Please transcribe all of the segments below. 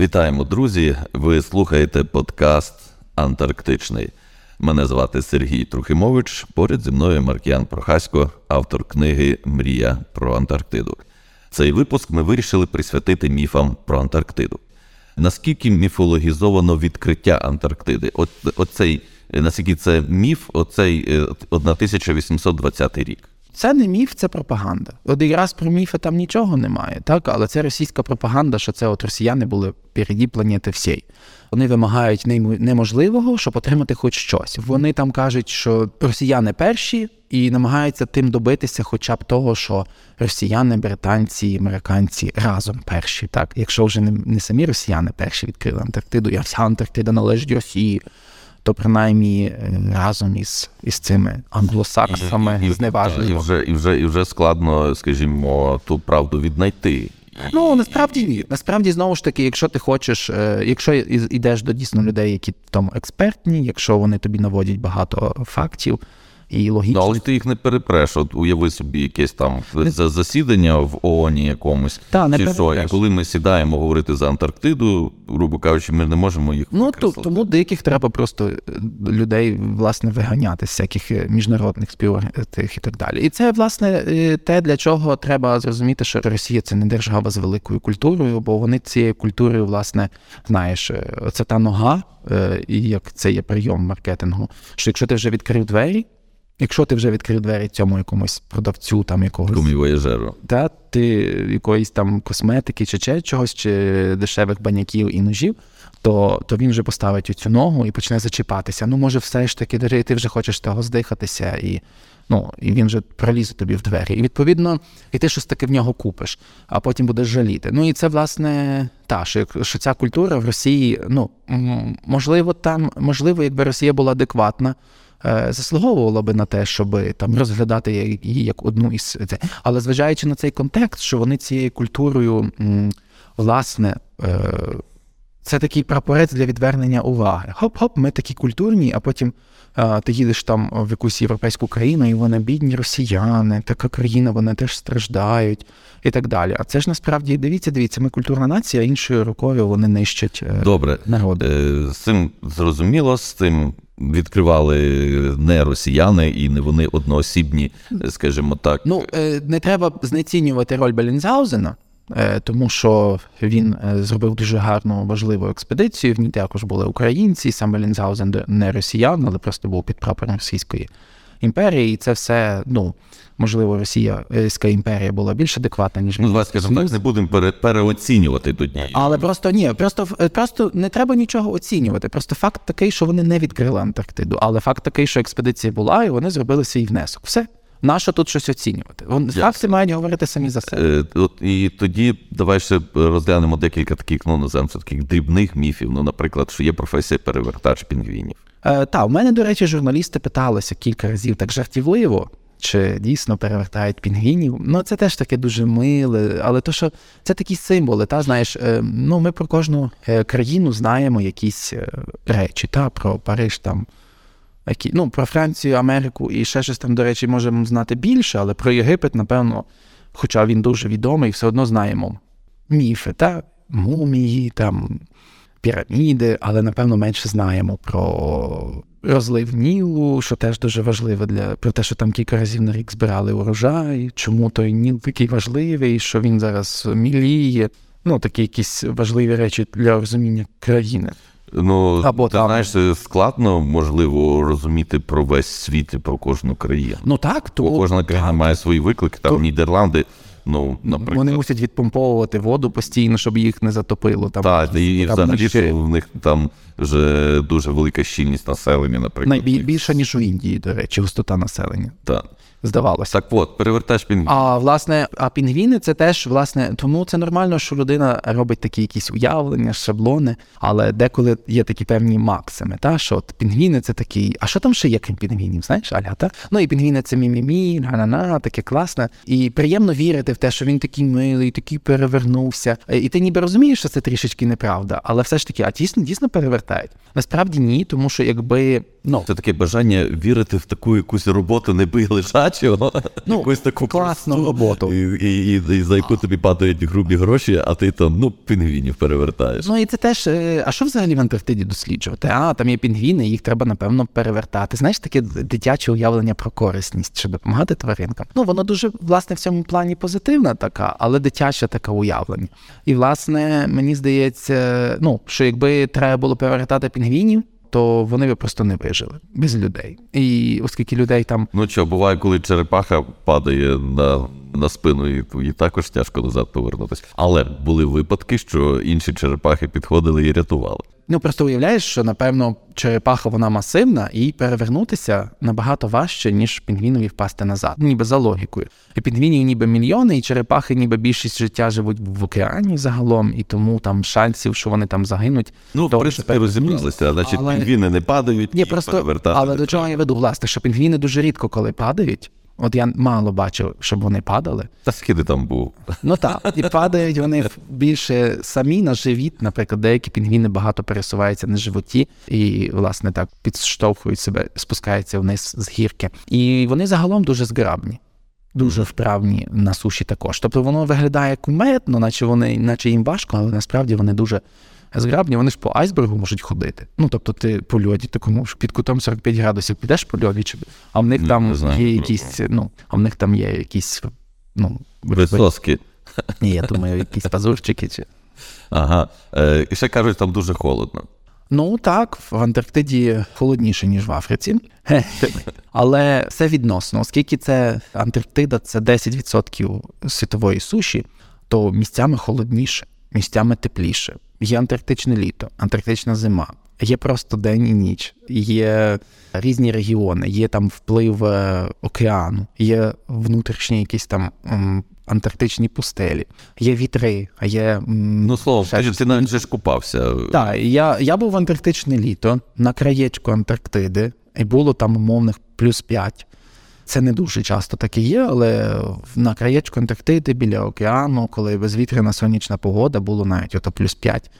Вітаємо, друзі! Ви слухаєте подкаст Антарктичний. Мене звати Сергій Трухимович. Поряд зі мною Маркіян Прохасько, автор книги Мрія про Антарктиду. Цей випуск ми вирішили присвятити міфам про Антарктиду. Наскільки міфологізовано відкриття Антарктиди? От, Оцей, наскільки це міф, оцей 1820 е, рік. Це не міф, це пропаганда. От якраз про міфи там нічого немає, так але це російська пропаганда, що це от росіяни були впереді планети всієї. Вони вимагають неможливого, щоб отримати хоч щось. Вони там кажуть, що росіяни перші і намагаються тим добитися, хоча б того, що росіяни, британці, американці разом перші. Так, якщо вже не, не самі росіяни перші відкрили Антарктиду, а вся Антарктида належить Росії то принаймні е, разом із із цими англосаксами і, зневажливо. І вже і вже і вже складно, скажімо, ту правду віднайти. Ну насправді ні. Насправді, знову ж таки, якщо ти хочеш, е, якщо йдеш до дійсно людей, які там експертні, якщо вони тобі наводять багато фактів і логічно. Ну, але ти їх не перепреш. От уяви собі якесь там засідання в ООН якомусь. Та, не чи що. І коли ми сідаємо говорити за Антарктиду, грубо кажучи, ми не можемо їх Ну то, тому деяких треба просто е, людей власне виганяти з всяких е, міжнародних співтих і так далі. І це власне е, те, для чого треба зрозуміти, що Росія це не держава з великою культурою, бо вони цією культурою, власне, знаєш, це та нога, і як це є прийом маркетингу. Що якщо ти вже відкрив двері. Якщо ти вже відкрив двері цьому якомусь продавцю, там якогось. Та ти якоїсь там косметики, чи чи чогось, чи дешевих баняків і ножів, то то він вже поставить цю ногу і почне зачіпатися. Ну, може, все ж таки, ти вже хочеш того здихатися, і ну, і він вже пролізе тобі в двері. І відповідно, і ти щось таке в нього купиш, а потім будеш жаліти. Ну і це, власне, та, що, що ця культура в Росії, ну можливо, там, можливо, якби Росія була адекватна. Е, заслуговувала би на те, щоб там розглядати її як одну із це. Але зважаючи на цей контекст, що вони цією культурою, власне, е, це такий прапорець для відвернення уваги. Хоп-хоп, ми такі культурні, а потім а, ти їдеш там в якусь європейську країну, і вони бідні росіяни, така країна, вони теж страждають і так далі. А це ж насправді дивіться, дивіться, ми культурна нація, іншою рукою вони нищать е, Добре. народи. З цим зрозуміло, з цим відкривали не росіяни і не вони одноосібні, скажімо так. Ну е, не треба знецінювати роль Белінзаузена. Е, тому що він е, зробив дуже гарну важливу експедицію. В ній також були українці. Сам Белінзаузен не росіян, але просто був під прапором Російської імперії. І це все, ну можливо, Російська імперія була більш адекватна, ніж Ну, давай скажімо так, не будемо пере, переоцінювати тут. Але просто ні, просто просто не треба нічого оцінювати. Просто факт такий, що вони не відкрили Антарктиду, але факт такий, що експедиція була, і вони зробили свій внесок. Все. Нащо тут щось оцінювати? Факти мають говорити самі за себе. Е, от, І тоді давай ще розглянемо декілька таких ну, наземця, таких дрібних міфів. Ну, наприклад, що є професія перевертач пінгвінів. Е, Та, у мене, до речі, журналісти питалися кілька разів так жартівливо. Чи дійсно перевертають пінгвінів? Ну це теж таке дуже миле, але то, що це такі символи, та знаєш, е, ну ми про кожну е, країну знаємо якісь е, речі, та про Париж там які, ну, про Францію, Америку і ще щось там, до речі, можемо знати більше, але про Єгипет, напевно, хоча він дуже відомий, все одно знаємо міфи, та мумії, там, піраміди, але, напевно, менше знаємо про розлив Нілу, що теж дуже важливо для про те, що там кілька разів на рік збирали урожай, чому той Ніл такий важливий, що він зараз міліє. Ну, такі якісь важливі речі для розуміння країни. Ну, Або ти там. знаєш, складно можливо розуміти про весь світ і про кожну країну. Ну так, то кожна країна має свої виклики. Там то... Нідерланди. Ну, наприклад. Вони мусять відпомповувати воду постійно, щоб їх не затопило. Там, Так, і, і взагалі ще... в них там вже дуже велика щільність населення, наприклад. Найбільша, ніж у Індії, до речі, густота населення. Так здавалося. Так от, перевертаєш пінгвін. А власне, а пінгвіни це теж власне, тому це нормально, що людина робить такі якісь уявлення, шаблони, але деколи є такі певні максими. Та що от пінгвіни це такий, а що там ще є крім пінгвінів? Знаєш, Аля, та? Ну і пінгвіни це мімімі, на таке класне. І приємно вірити в те, що він такий милий, такий перевернувся. І ти ніби розумієш, що це трішечки неправда, але все ж таки, а дійсно дійсно перевертають. Насправді ні, тому що якби ну це таке бажання вірити в таку якусь роботу, не би лежать дитячого, Ну, якусь таку класну роботу. І, і, і, і за яку тобі падають грубі гроші, а ти там ну, пінгвінів перевертаєш. Ну і це теж. е, А що взагалі в Антарктиді досліджувати? А, там є пінгвіни, їх треба, напевно, перевертати. Знаєш, таке дитяче уявлення про корисність, щоб допомагати тваринкам. Ну, воно дуже, власне, в цьому плані позитивна така, але дитяче таке уявлення. І, власне, мені здається, ну, що якби треба було перевертати пінгвінів, то вони би просто не вижили без людей. І оскільки людей там Ну що, буває, коли черепаха падає на, на спину, і тоді також тяжко назад повернутися. Але були випадки, що інші черепахи підходили і рятували. Ну просто уявляєш, що напевно черепаха вона масивна, і перевернутися набагато важче, ніж пінгвінові впасти назад. Ніби за логікою. І пінгвінів ніби мільйони, і черепахи, ніби більшість життя живуть в океані загалом, і тому там шансів, що вони там загинуть. Ну, в принципі, розібралися, значить, Але- пінгвіни не падають, Ні, просто але до чого я веду, власне, що пінгвіни дуже рідко коли падають. От я мало бачив, щоб вони падали. Та скільки там був? Ну так, і падають вони більше самі на живіт. Наприклад, деякі пінгвіни багато пересуваються на животі і, власне, так підштовхують себе, спускаються вниз з гірки. І вони загалом дуже зграбні. Дуже вправні на суші також. Тобто воно виглядає кумедно, наче вони, наче їм важко, але насправді вони дуже зграбні. Вони ж по айсбергу можуть ходити. Ну тобто, ти по льоді такому ж під кутом 45 градусів підеш по льоді, чи а в них Не там знаю, є якісь, ну, а в них там є якісь, ну, Висоски. ні, я думаю, якісь пазурчики чи. Ага. Е, і ще кажуть, там дуже холодно. Ну так, в Антарктиді холодніше, ніж в Африці. Але все відносно, оскільки це Антарктида це 10% світової суші, то місцями холодніше, місцями тепліше. Є антарктичне літо, антарктична зима. Є просто день і ніч, є різні регіони, є там вплив е, океану, є внутрішні якісь там антарктичні пустелі, є вітри, а є Ну, словом, ще ти навіть вже ж купався. так, я, я був в антарктичне літо на краєчку Антарктиди, і було там умовних плюс 5. Це не дуже часто таке є, але на краєчку Антарктиди біля океану, коли безвітряна сонячна погода, було навіть ото плюс 5.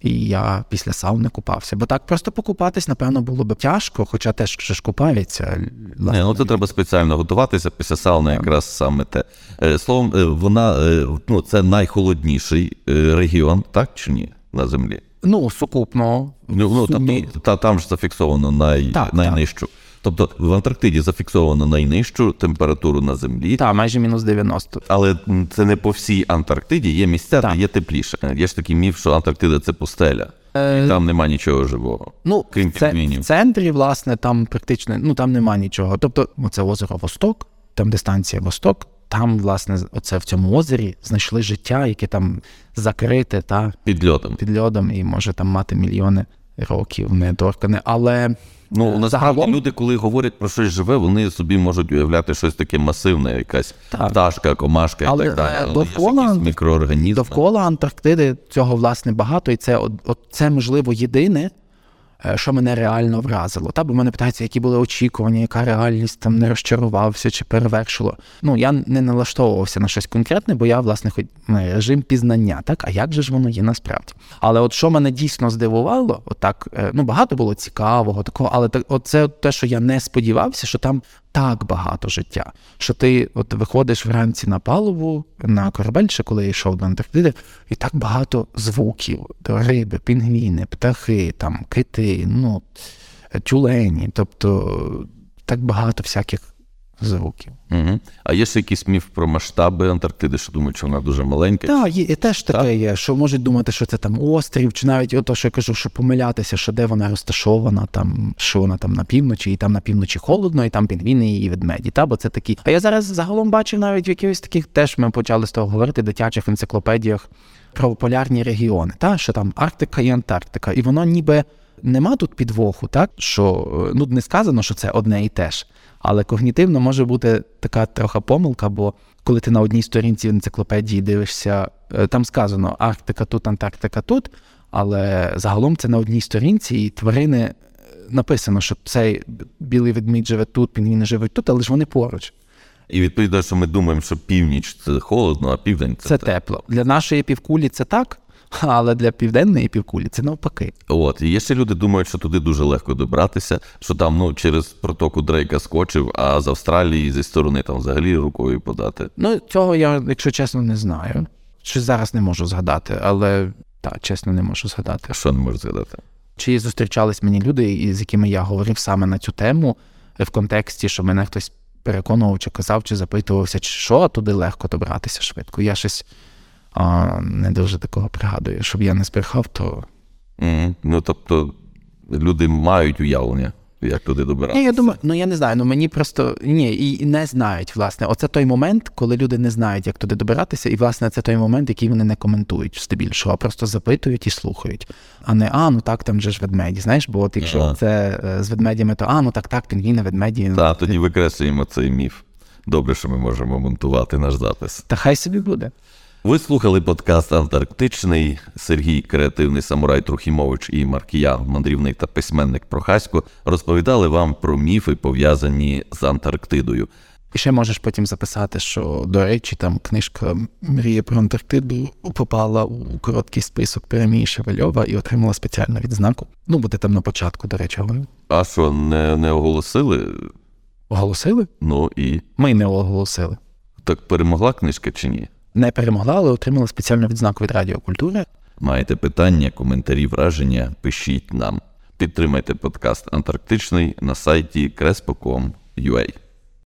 І я після сауни купався. Бо так просто покупатись, напевно, було б тяжко, хоча теж ж купаються. Не, ну це треба спеціально готуватися після сауни, якраз саме те. Е, Словом, е, вона е, ну, це найхолодніший регіон, так чи ні? На землі. Ну, сукупно. Ну, ну тобто, та, там ж зафіксовано най, Так, найнижчу. Тобто в Антарктиді зафіксовано найнижчу температуру на землі, Та, майже мінус 90. але це не по всій Антарктиді. Є місця, де є тепліше. Є ж такий міф, що Антарктида це пустеля. Е, Там нема нічого живого. Ну, крім це, в центрі, власне, там практично ну там нема нічого. Тобто, оце озеро Восток, там де станція Восток, там, власне, оце в цьому озері знайшли життя, яке там закрите та Під льодом. під льодом і може там мати мільйони років недоркане. Але Ну, насправді загалом люди, коли говорять про щось живе, вони собі можуть уявляти щось таке масивне, якась Так. пташка, комашка Але, і так далі. е, Але є довкола- якісь мікроорганізми. довкола Антарктиди цього власне багато, і це от, от це можливо єдине. Е, Що мене реально вразило. Та бо мене питаються, які були очікування, яка реальність там не розчарувався чи перевершило. Ну я не налаштовувався на щось конкретне, бо я власне хоч ну, режим пізнання, так а як же ж воно є насправді? Але от що мене дійсно здивувало, отак е, ну багато було цікавого, такого, але так, от це те, що я не сподівався, що там так багато життя. Що ти от виходиш вранці на палубу на корабель, ще коли я йшов до Антарктиди, і так багато звуків: риби, пінгвіни, птахи, там кити, ну тюлені, тобто так багато всяких звуків. Угу. А є ще якийсь міф про масштаби Антарктиди, що думають, що вона дуже маленька. Так, є, і теж таке є, що можуть думати, що це там острів, чи навіть ото, що я кажу, що помилятися, що де вона розташована, там що вона там на півночі, і там на півночі холодно, і там пінгвіни і ведмеді. Та, бо це такі. А я зараз загалом бачив навіть в якихось таких, теж ми почали з того говорити, дитячих енциклопедіях про полярні регіони, та що там Арктика і Антарктика, і воно ніби. Нема тут підвоху, так що е, ну не сказано, що це одне і те ж, але когнітивно може бути така трохи помилка, бо коли ти на одній сторінці енциклопедії дивишся, е, там сказано Арктика тут, Антарктика тут, але загалом це на одній сторінці, і тварини е, написано, що цей білий ведмідь живе тут, пінгвіни живуть тут, але ж вони поруч. І відповідно, що ми думаємо, що північ це холодно, а південь це, Це тепло. Для нашої півкулі це так, Але для південної півкулі це навпаки. От, і є ще люди думають, що туди дуже легко добратися, що там ну, через протоку Дрейка скочив, а з Австралії зі сторони там взагалі рукою подати. Ну, цього я, якщо чесно, не знаю. Щось зараз не можу згадати, але так, чесно, не можу згадати. Що не можеш згадати? Чи зустрічались мені люди, з якими я говорив саме на цю тему, в контексті, що мене хтось переконував, чи казав, чи запитувався, чи що туди легко добратися швидко. Я щось а, не дуже такого пригадую. Щоб я не збрехав, то. Угу. Ну тобто люди мають уявлення, як туди добиратися. Ні, я думаю, ну я не знаю, ну мені просто ні, і не знають, власне. Оце той момент, коли люди не знають, як туди добиратися, і власне це той момент, який вони не коментують здебільшого, а просто запитують і слухають. А не а, ну так, там же ж ведмеді. Знаєш, бо от якщо Ага. це е, з ведмедями, то а, ну так, так, пінгвіни, ведмеді. Та тоді викреслюємо цей міф. Добре, що ми можемо монтувати наш запис. Та хай собі буде. Ви слухали подкаст Антарктичний. Сергій, креативний самурай Трухімович і Маркіян, мандрівник та письменник Прохасько, розповідали вам про міфи, пов'язані з Антарктидою. І ще можеш потім записати, що, до речі, там книжка Мрія про Антарктиду попала у короткий список премії Шевельова і отримала спеціальну відзнаку. Ну, буде там на початку, до речі, говорив. А що, не, не оголосили? Оголосили? Ну і Ми не оголосили. так перемогла книжка чи ні? Не перемогла, але отримала спеціальну відзнаку від Радіокультури. Маєте питання, коментарі, враження? Пишіть нам. Підтримайте подкаст Антарктичний на сайті crespo.com.ua.